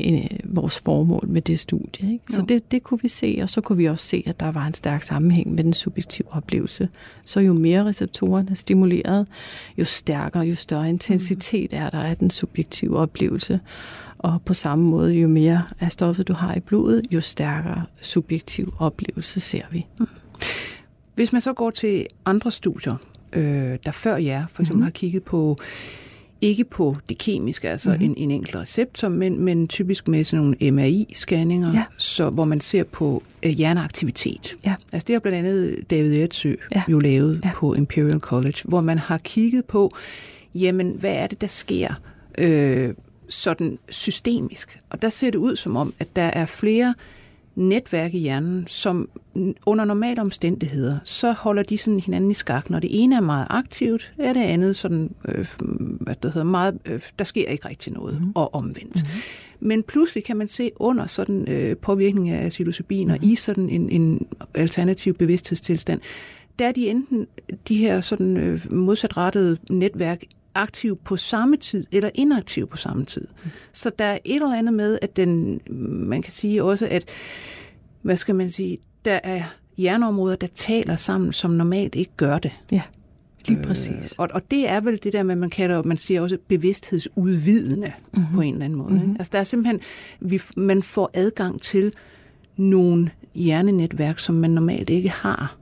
D: øh, vores formål med det studie. Ikke? Så det, det kunne vi se, og så kunne vi også se, at der var en stærk sammenhæng med den subjektive oplevelse. Så jo mere receptorerne er stimuleret, jo stærkere, jo større intensitet er der af den subjektive oplevelse. Og på samme måde, jo mere af stoffet du har i blodet, jo stærkere subjektiv oplevelse ser vi. Mm.
C: Hvis man så går til andre studier, øh, der før jer for eksempel mm. har kigget på ikke på det kemiske, altså mm-hmm. en, en enkelt receptor, men, men typisk med sådan nogle MRI-scanninger, ja. så, hvor man ser på øh, hjerneaktivitet.
D: Ja.
C: Altså det har blandt andet David Ertsø ja. jo lavet ja. på Imperial College, hvor man har kigget på, jamen hvad er det, der sker øh, sådan systemisk? Og der ser det ud som om, at der er flere netværk i hjernen, som under normale omstændigheder, så holder de sådan hinanden i skak. Når det ene er meget aktivt, er det andet sådan, øh, hvad det hedder, meget, øh, der sker ikke rigtig noget, mm. og omvendt. Mm. Men pludselig kan man se under sådan øh, påvirkning af psilocybin mm. i sådan en, en alternativ bevidsthedstilstand, der er de enten de her sådan øh, modsatrettede netværk aktiv på samme tid, eller inaktiv på samme tid. Mm. Så der er et eller andet med, at den, man kan sige også, at, hvad skal man sige, der er hjerneområder, der taler sammen, som normalt ikke gør det.
D: Ja, lige øh, præcis. Øh,
C: og, og det er vel det der med, man kalder, man siger også bevidsthedsudvidende mm-hmm. på en eller anden måde. Mm-hmm. Ikke? Altså der er simpelthen, vi, man får adgang til nogle hjernenetværk, som man normalt ikke har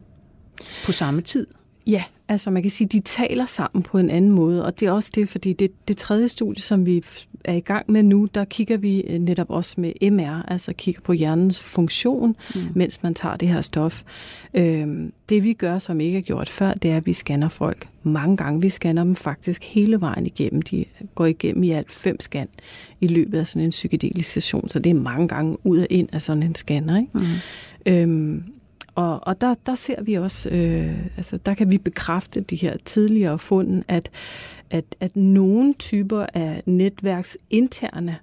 C: på samme tid.
D: Ja, altså man kan sige, de taler sammen på en anden måde, og det er også det, fordi det, det tredje studie, som vi er i gang med nu, der kigger vi øh, netop også med MR, altså kigger på hjernens funktion, mm. mens man tager det her stof. Øhm, det vi gør, som ikke er gjort før, det er, at vi scanner folk mange gange. Vi scanner dem faktisk hele vejen igennem. De går igennem i alt fem scan i løbet af sådan en psykedelisk session, så det er mange gange ud og ind af sådan en scanner. Ikke? Mm. Øhm, og, og der, der ser vi også, øh, altså der kan vi bekræfte de her tidligere fund, at, at, at nogle typer af netværks interne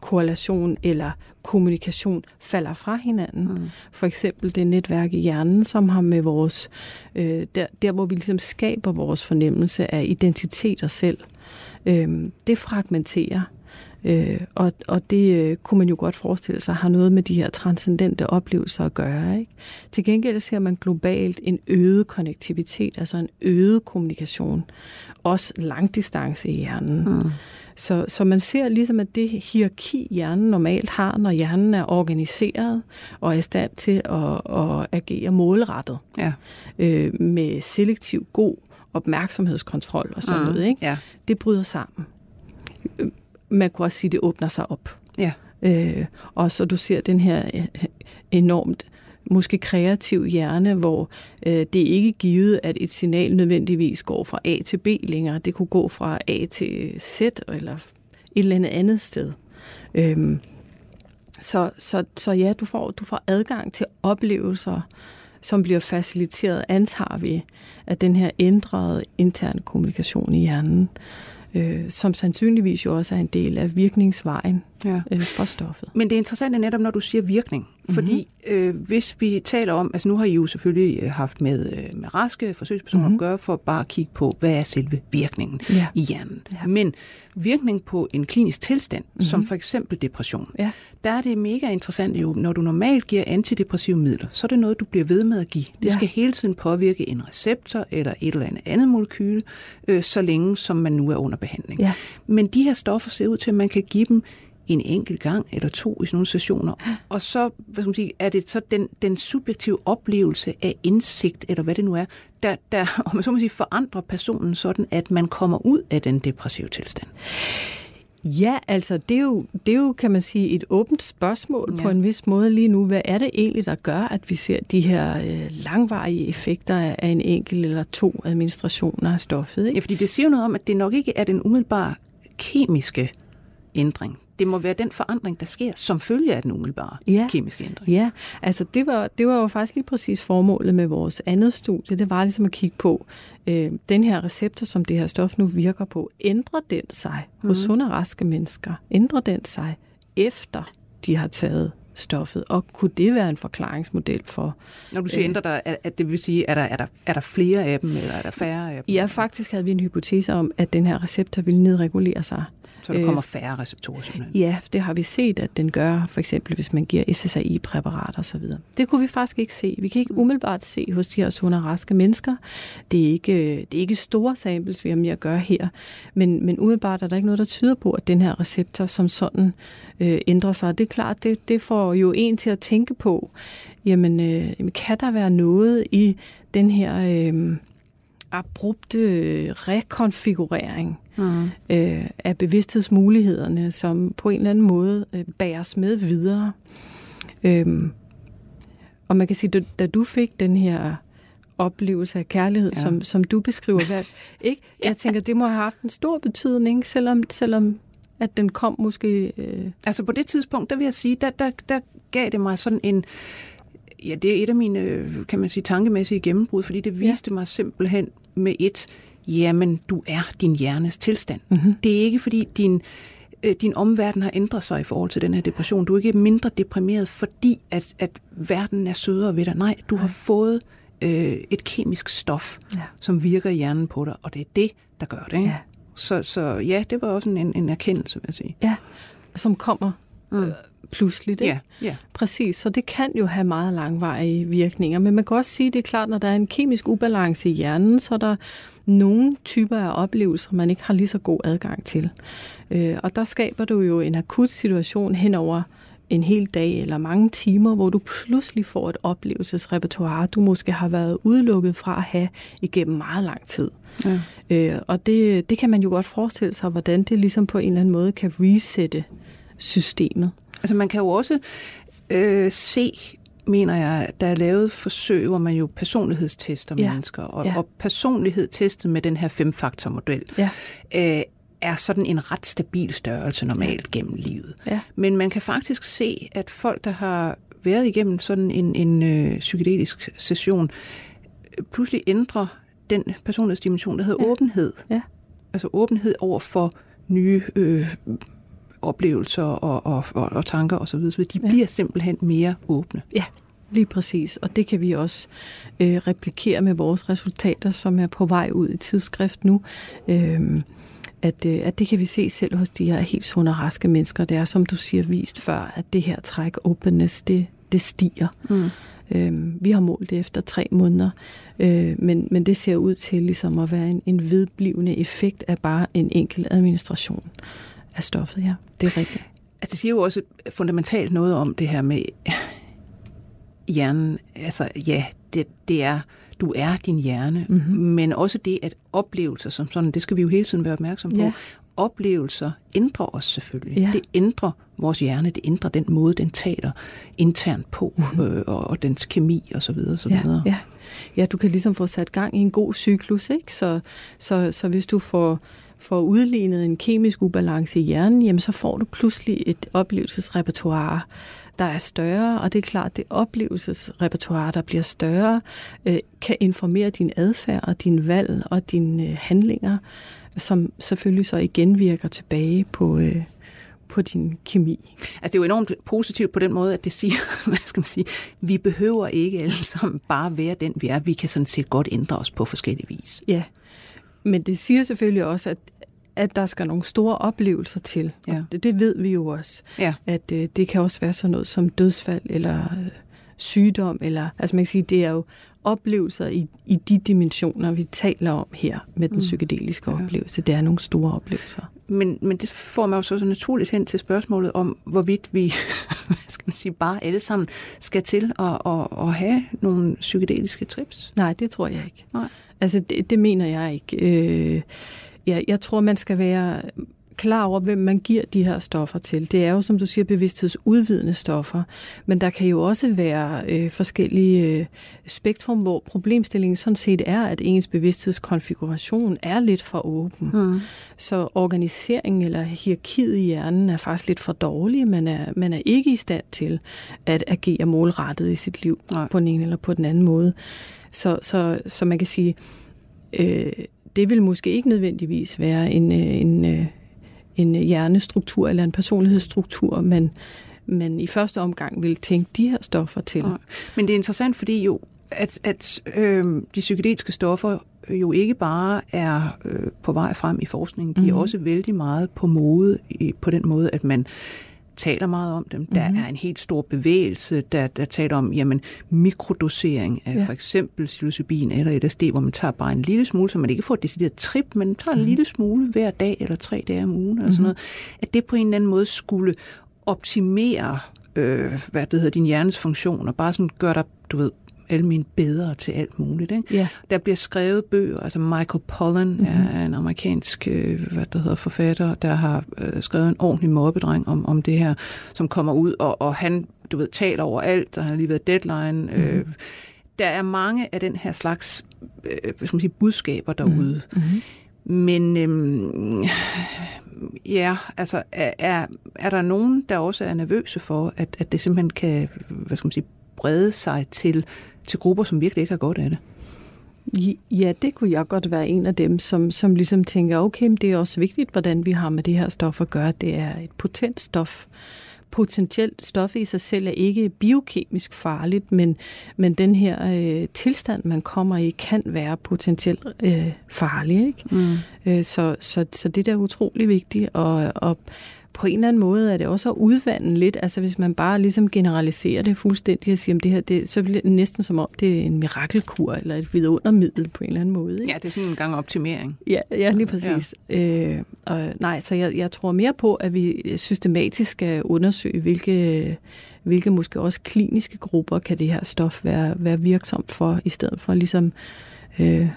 D: korrelation eller kommunikation falder fra hinanden. Mm. For eksempel det netværk i hjernen, som har med vores, øh, der, der hvor vi ligesom skaber vores fornemmelse af identitet og selv, øh, det fragmenterer. Øh, og, og det øh, kunne man jo godt forestille sig har noget med de her transcendente oplevelser at gøre. Ikke? Til gengæld ser man globalt en øget konnektivitet, altså en øget kommunikation. Også langdistance i hjernen. Mm. Så, så man ser ligesom, at det hierarki, hjernen normalt har, når hjernen er organiseret og er i stand til at, at agere målrettet
C: ja.
D: øh, med selektiv god opmærksomhedskontrol og sådan mm. noget, ikke?
C: Ja.
D: det bryder sammen man kunne også sige, at det åbner sig op.
C: Ja.
D: Øh, og så du ser den her øh, enormt måske kreativ hjerne, hvor øh, det er ikke givet, at et signal nødvendigvis går fra A til B længere. Det kunne gå fra A til Z eller et eller andet andet sted. Øhm, så, så, så ja, du får, du får adgang til oplevelser, som bliver faciliteret, antager vi, af den her ændrede interne kommunikation i hjernen øh, som sandsynligvis jo også er en del af virkningsvejen ja. øh, for stoffet.
C: Men det er interessant netop, når du siger virkning. Mm-hmm. Fordi øh, hvis vi taler om, altså nu har I jo selvfølgelig øh, haft med, øh, med raske forsøgspersoner mm-hmm. at gøre, for bare at kigge på, hvad er selve virkningen ja. i hjernen. Ja. Men virkning på en klinisk tilstand, mm-hmm. som for eksempel depression, ja. der er det mega interessant jo, når du normalt giver antidepressive midler, så er det noget, du bliver ved med at give. Det ja. skal hele tiden påvirke en receptor eller et eller andet andet molekyle, øh, så længe som man nu er under behandling. Ja. Men de her stoffer ser ud til, at man kan give dem en enkelt gang eller to i sådan nogle sessioner. Og så hvad skal man sige, er det så den, den subjektive oplevelse af indsigt, eller hvad det nu er, der, der [LAUGHS] om man så må sige, forandrer personen sådan, at man kommer ud af den depressive tilstand.
D: Ja, altså det er, jo, det er jo, kan man sige, et åbent spørgsmål ja. på en vis måde lige nu. Hvad er det egentlig, der gør, at vi ser de her øh, langvarige effekter af en enkelt eller to administrationer af stoffet? Ikke?
C: Ja, fordi det siger noget om, at det nok ikke er den umiddelbare kemiske ændring. Det må være den forandring, der sker som følge af den umiddelbare ja. kemiske ændring.
D: Ja, altså det var, det var jo faktisk lige præcis formålet med vores andet studie. Det var ligesom at kigge på, øh, den her receptor, som det her stof nu virker på, ændrer den sig mm. hos mhm. sunde raske mennesker? Ændrer den sig efter de har taget stoffet, og kunne det være en forklaringsmodel for...
C: Når du siger øh, ændrer der, at det vil sige, er der, er, der, er der flere af dem, eller er der færre af dem?
D: Ja, faktisk havde vi en hypotese om, at den her receptor ville nedregulere sig.
C: Så der kommer øh, færre receptorer simpelthen?
D: Ja, det har vi set, at den gør, for eksempel hvis man giver SSRI-præparater osv. Det kunne vi faktisk ikke se. Vi kan ikke umiddelbart se hos de her sunde og raske mennesker. Det er ikke, det er ikke store samples, vi har med at gøre her, men, men umiddelbart er der ikke noget, der tyder på, at den her receptor som sådan øh, ændrer sig. Det er klart, det, det får jo en til at tænke på, jamen, øh, kan der være noget i den her... Øh, abrupte rekonfigurering mm. øh, af bevidsthedsmulighederne, som på en eller anden måde øh, bæres med videre. Øhm, og man kan sige, da, da du fik den her oplevelse af kærlighed, ja. som, som du beskriver, hvad, [LAUGHS] ikke? jeg tænker, det må have haft en stor betydning, selvom, selvom at den kom måske... Øh...
C: Altså på det tidspunkt, der vil jeg sige, der, der, der gav det mig sådan en... Ja, det er et af mine, kan man sige, tankemæssige gennembrud, fordi det viste ja. mig simpelthen med et, jamen du er din hjernes tilstand. Mm-hmm. Det er ikke fordi din, øh, din omverden har ændret sig i forhold til den her depression. Du er ikke mindre deprimeret, fordi at, at verden er sødere ved dig. Nej, du har fået øh, et kemisk stof, ja. som virker i hjernen på dig, og det er det, der gør det. Ikke? Ja. Så, så ja, det var også en, en erkendelse, vil jeg sige.
D: Ja, som kommer mm. øh, pludseligt. Ikke? Ja, ja. Præcis, så det kan jo have meget langvarige virkninger. Men man kan også sige, det er klart, når der er en kemisk ubalance i hjernen, så er der nogle typer af oplevelser, man ikke har lige så god adgang til. Øh, og der skaber du jo en akut situation henover en hel dag eller mange timer, hvor du pludselig får et oplevelsesrepertoire, du måske har været udelukket fra at have igennem meget lang tid. Ja. Øh, og det, det kan man jo godt forestille sig, hvordan det ligesom på en eller anden måde kan resette systemet.
C: Altså man kan jo også øh, se, mener jeg, der er lavet forsøg, hvor man jo personlighedstester ja. mennesker, og, ja. og personlighed testet med den her femfaktormodel. Ja. Øh, er sådan en ret stabil størrelse normalt ja. gennem livet. Ja. Men man kan faktisk se, at folk, der har været igennem sådan en, en øh, psykedelisk session, pludselig ændrer den personlighedsdimension, der hedder ja. åbenhed. Ja. Altså åbenhed over for nye øh, oplevelser og, og, og, og tanker osv. Så, så de ja. bliver simpelthen mere åbne.
D: Ja, lige præcis. Og det kan vi også øh, replikere med vores resultater, som er på vej ud i tidsskrift nu. Øh, at, øh, at det kan vi se selv hos de her helt sunde og raske mennesker. Det er, som du siger, vist før, at det her træk openness, det, det stiger. Mm. Øh, vi har målt det efter tre måneder, øh, men, men det ser ud til ligesom at være en, en vedblivende effekt af bare en enkelt administration af stoffet, ja. Det er rigtigt.
C: Altså, det siger jo også fundamentalt noget om det her med hjernen. Altså, ja, det, det er, du er din hjerne, mm-hmm. men også det, at oplevelser som sådan, det skal vi jo hele tiden være opmærksom på. Ja. Oplevelser ændrer os selvfølgelig. Ja. Det ændrer vores hjerne, det ændrer den måde, den taler internt på, mm-hmm. øh, og, og dens kemi osv. så
D: Ja, ja. ja, du kan ligesom få sat gang i en god cyklus, ikke? Så, så, så hvis du får får udlignet en kemisk ubalance i hjernen, jamen så får du pludselig et oplevelsesrepertoire, der er større, og det er klart, at det oplevelsesrepertoire, der bliver større, øh, kan informere din adfærd og din valg og dine øh, handlinger som selvfølgelig så igen virker tilbage på, øh, på din kemi.
C: Altså det er jo enormt positivt på den måde, at det siger, [LAUGHS] hvad skal man sige, vi behøver ikke alle sammen bare være den, vi er. Vi kan sådan set godt ændre os på forskellige vis.
D: Ja, men det siger selvfølgelig også, at, at der skal nogle store oplevelser til. Ja. Og det, det ved vi jo også. Ja. At øh, det kan også være sådan noget som dødsfald eller øh, sygdom. Eller, altså man kan sige, det er jo oplevelser i, i de dimensioner, vi taler om her med den mm. psykedeliske ja. oplevelse. Det er nogle store oplevelser.
C: Men, men det får mig jo så, så naturligt hen til spørgsmålet om, hvorvidt vi [LAUGHS] hvad skal man sige, bare alle sammen skal til at, at, at have nogle psykedeliske trips.
D: Nej, det tror jeg ikke. Nej. Altså, det, det mener jeg ikke. Øh, ja, jeg tror, man skal være klar over, hvem man giver de her stoffer til. Det er jo, som du siger, bevidsthedsudvidende stoffer, men der kan jo også være øh, forskellige øh, spektrum, hvor problemstillingen sådan set er, at ens bevidsthedskonfiguration er lidt for åben. Mm. Så organiseringen eller hierarkiet i hjernen er faktisk lidt for dårlig. Man er, man er ikke i stand til at agere målrettet i sit liv Nej. på den ene eller på den anden måde. Så, så, så man kan sige, øh, det vil måske ikke nødvendigvis være en, øh, en, øh, en hjernestruktur eller en personlighedsstruktur, man, man i første omgang vil tænke de her stoffer til. Ja.
C: Men det er interessant, fordi jo, at, at øh, de psykedeliske stoffer jo ikke bare er øh, på vej frem i forskningen, de mm-hmm. er også vældig meget på mode i, på den måde, at man taler meget om dem. Der mm-hmm. er en helt stor bevægelse, der, der taler om jamen, mikrodosering af ja. for eksempel psilocybin eller LSD, hvor man tager bare en lille smule, så man ikke får et decideret trip, men man tager mm-hmm. en mhm. lille smule hver dag eller tre dage om ugen, eller mm-hmm. sådan mhm. noget. At det på en eller anden måde skulle optimere øh, hvad det hedder, din hjernes funktion, og bare sådan gøre dig, du ved, almen bedre til alt muligt. Ikke? Ja. Der bliver skrevet bøger, altså Michael Pollan mm-hmm. er en amerikansk øh, hvad det hedder, forfatter, der har øh, skrevet en ordentlig mobbedreng om, om det her, som kommer ud, og, og han, du ved, taler over alt, og han har lige været deadline. Mm-hmm. Øh, der er mange af den her slags øh, skal man sige, budskaber derude. Mm-hmm. Men øhm, ja, altså er, er, er der nogen, der også er nervøse for, at, at det simpelthen kan hvad skal man sige, brede sig til til grupper, som virkelig ikke har godt af det?
D: Ja, det kunne jeg godt være en af dem, som, som ligesom tænker, okay, men det er også vigtigt, hvordan vi har med det her stof at gøre. Det er et potent stof. Potentielt stof i sig selv er ikke biokemisk farligt, men, men den her øh, tilstand, man kommer i, kan være potentielt øh, farlig. Ikke? Mm. Øh, så, så, så det der er utrolig vigtigt. Og, og på en eller anden måde er det også at udvande lidt. Altså hvis man bare ligesom generaliserer det fuldstændig og siger, at det her, det, så bliver det næsten som om, det er en mirakelkur eller et vidundermiddel på en eller anden måde. Ikke?
C: Ja, det er sådan en gang optimering.
D: Ja, ja lige præcis. Ja. Øh, og, nej, så jeg, jeg tror mere på, at vi systematisk skal undersøge, hvilke hvilke måske også kliniske grupper kan det her stof være, være virksomt for, i stedet for ligesom øh,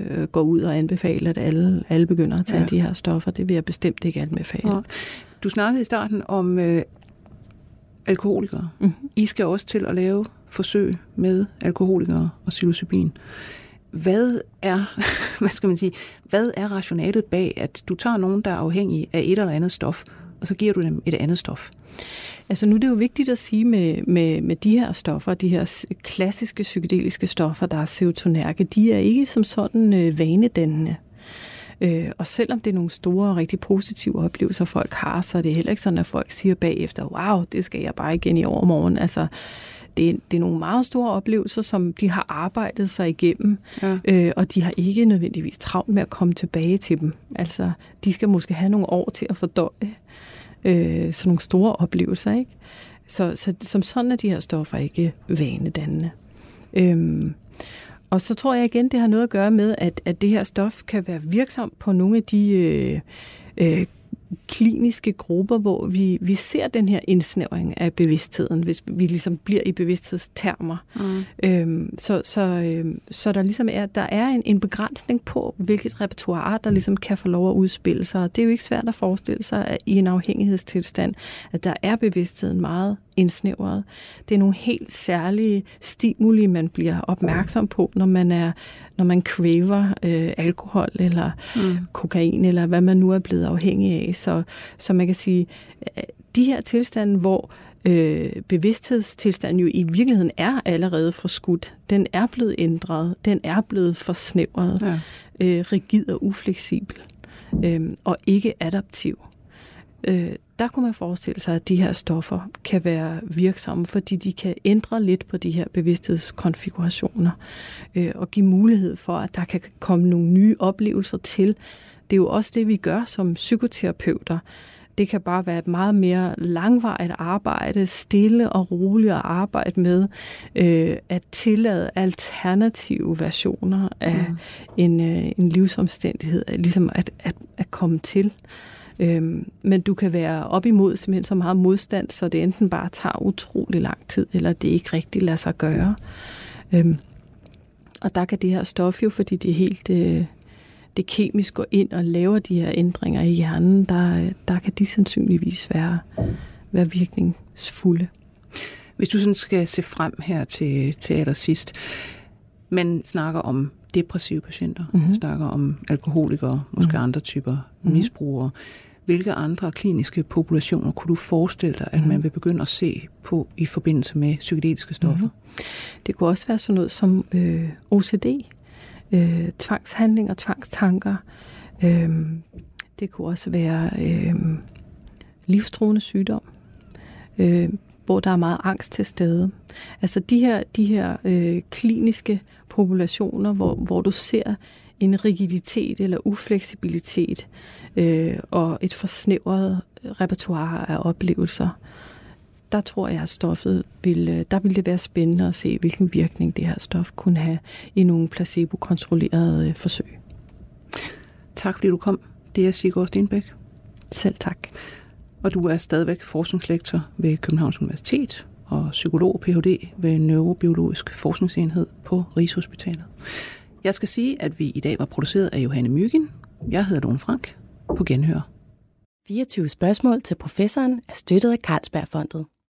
D: øh, går ud og anbefaler, at alle, alle begynder at tage ja. de her stoffer. Det vil jeg bestemt ikke anbefale. Ja.
C: Du snakkede i starten om øh, alkoholikere. Mm-hmm. I skal også til at lave forsøg med alkoholikere og psilocybin. Hvad er, [LAUGHS] hvad skal man sige, hvad er rationalet bag, at du tager nogen, der er afhængige af et eller andet stof, og så giver du dem et andet stof?
D: Altså nu er det jo vigtigt at sige med, med, med de her stoffer, de her klassiske psykedeliske stoffer, der er serotonerke, de er ikke som sådan øh, vanedannende. Øh, og selvom det er nogle store og rigtig positive oplevelser, folk har, så er det heller ikke sådan, at folk siger bagefter, wow, det skal jeg bare igen i overmorgen. Altså, det, det er nogle meget store oplevelser, som de har arbejdet sig igennem, ja. øh, og de har ikke nødvendigvis travlt med at komme tilbage til dem. Altså, de skal måske have nogle år til at fordøje øh, sådan nogle store oplevelser. Ikke? Så, så som sådan er de her stoffer ikke vanedannende. Øhm, og så tror jeg igen, det har noget at gøre med, at, at det her stof kan være virksomt på nogle af de øh, øh, kliniske grupper, hvor vi, vi ser den her indsnævring af bevidstheden, hvis vi ligesom bliver i bevidsthedstermer. Mm. Øhm, så, så, øhm, så der ligesom er, der er en, en begrænsning på, hvilket repertoire, der ligesom kan få lov at udspille sig. Det er jo ikke svært at forestille sig at i en afhængighedstilstand, at der er bevidstheden meget indsnævret. Det er nogle helt særlige stimuli, man bliver opmærksom på, når man er når man craver øh, alkohol eller mm. kokain, eller hvad man nu er blevet afhængig af. Så, så man kan sige, de her tilstande, hvor øh, bevidsthedstilstanden jo i virkeligheden er allerede forskudt. Den er blevet ændret, den er blevet forsnævret, ja. øh, rigid og ufleksibel. øh, og ikke adaptiv. Øh, der kunne man forestille sig, at de her stoffer kan være virksomme, fordi de kan ændre lidt på de her bevidsthedskonfigurationer øh, og give mulighed for, at der kan komme nogle nye oplevelser til. Det er jo også det, vi gør som psykoterapeuter. Det kan bare være et meget mere langvarigt arbejde, stille og roligt at arbejde med øh, at tillade alternative versioner af mm. en, øh, en livsomstændighed, ligesom at, at, at komme til. Øhm, men du kan være op imod simpelthen så meget modstand, så det enten bare tager utrolig lang tid, eller det ikke rigtig lader sig gøre. Øhm, og der kan det her stof jo, fordi det er helt øh, det kemisk går ind og laver de her ændringer i hjernen, der, øh, der kan de sandsynligvis være, være virkningsfulde.
C: Hvis du sådan skal se frem her til, til allersidst, man snakker om depressive patienter, mm-hmm. snakker om alkoholikere, måske mm-hmm. andre typer mm-hmm. misbrugere. Hvilke andre kliniske populationer kunne du forestille dig, at mm-hmm. man vil begynde at se på i forbindelse med psykedeliske stoffer? Mm-hmm.
D: Det kunne også være sådan noget som øh, OCD, øh, tvangshandling og tvangstanker. Øh, det kunne også være øh, livstruende sygdom, øh, hvor der er meget angst til stede. Altså de her, de her øh, kliniske populationer, hvor, hvor du ser en rigiditet eller ufleksibilitet øh, og et forsnævret repertoire af oplevelser, der tror jeg, at stoffet vil, øh, der vil det være spændende at se, hvilken virkning det her stof kunne have i nogle placebo-kontrollerede øh, forsøg.
C: Tak fordi du kom. Det er Sigurd Stenbæk.
D: Selv tak.
C: Og du er stadigvæk forskningslektor ved Københavns Universitet og psykolog Ph.D. ved Neurobiologisk Forskningsenhed på Rigshospitalet. Jeg skal sige, at vi i dag var produceret af Johanne Myggen. Jeg hedder Lone Frank. På genhør.
A: 24 spørgsmål til professoren er støttet af Carlsbergfondet.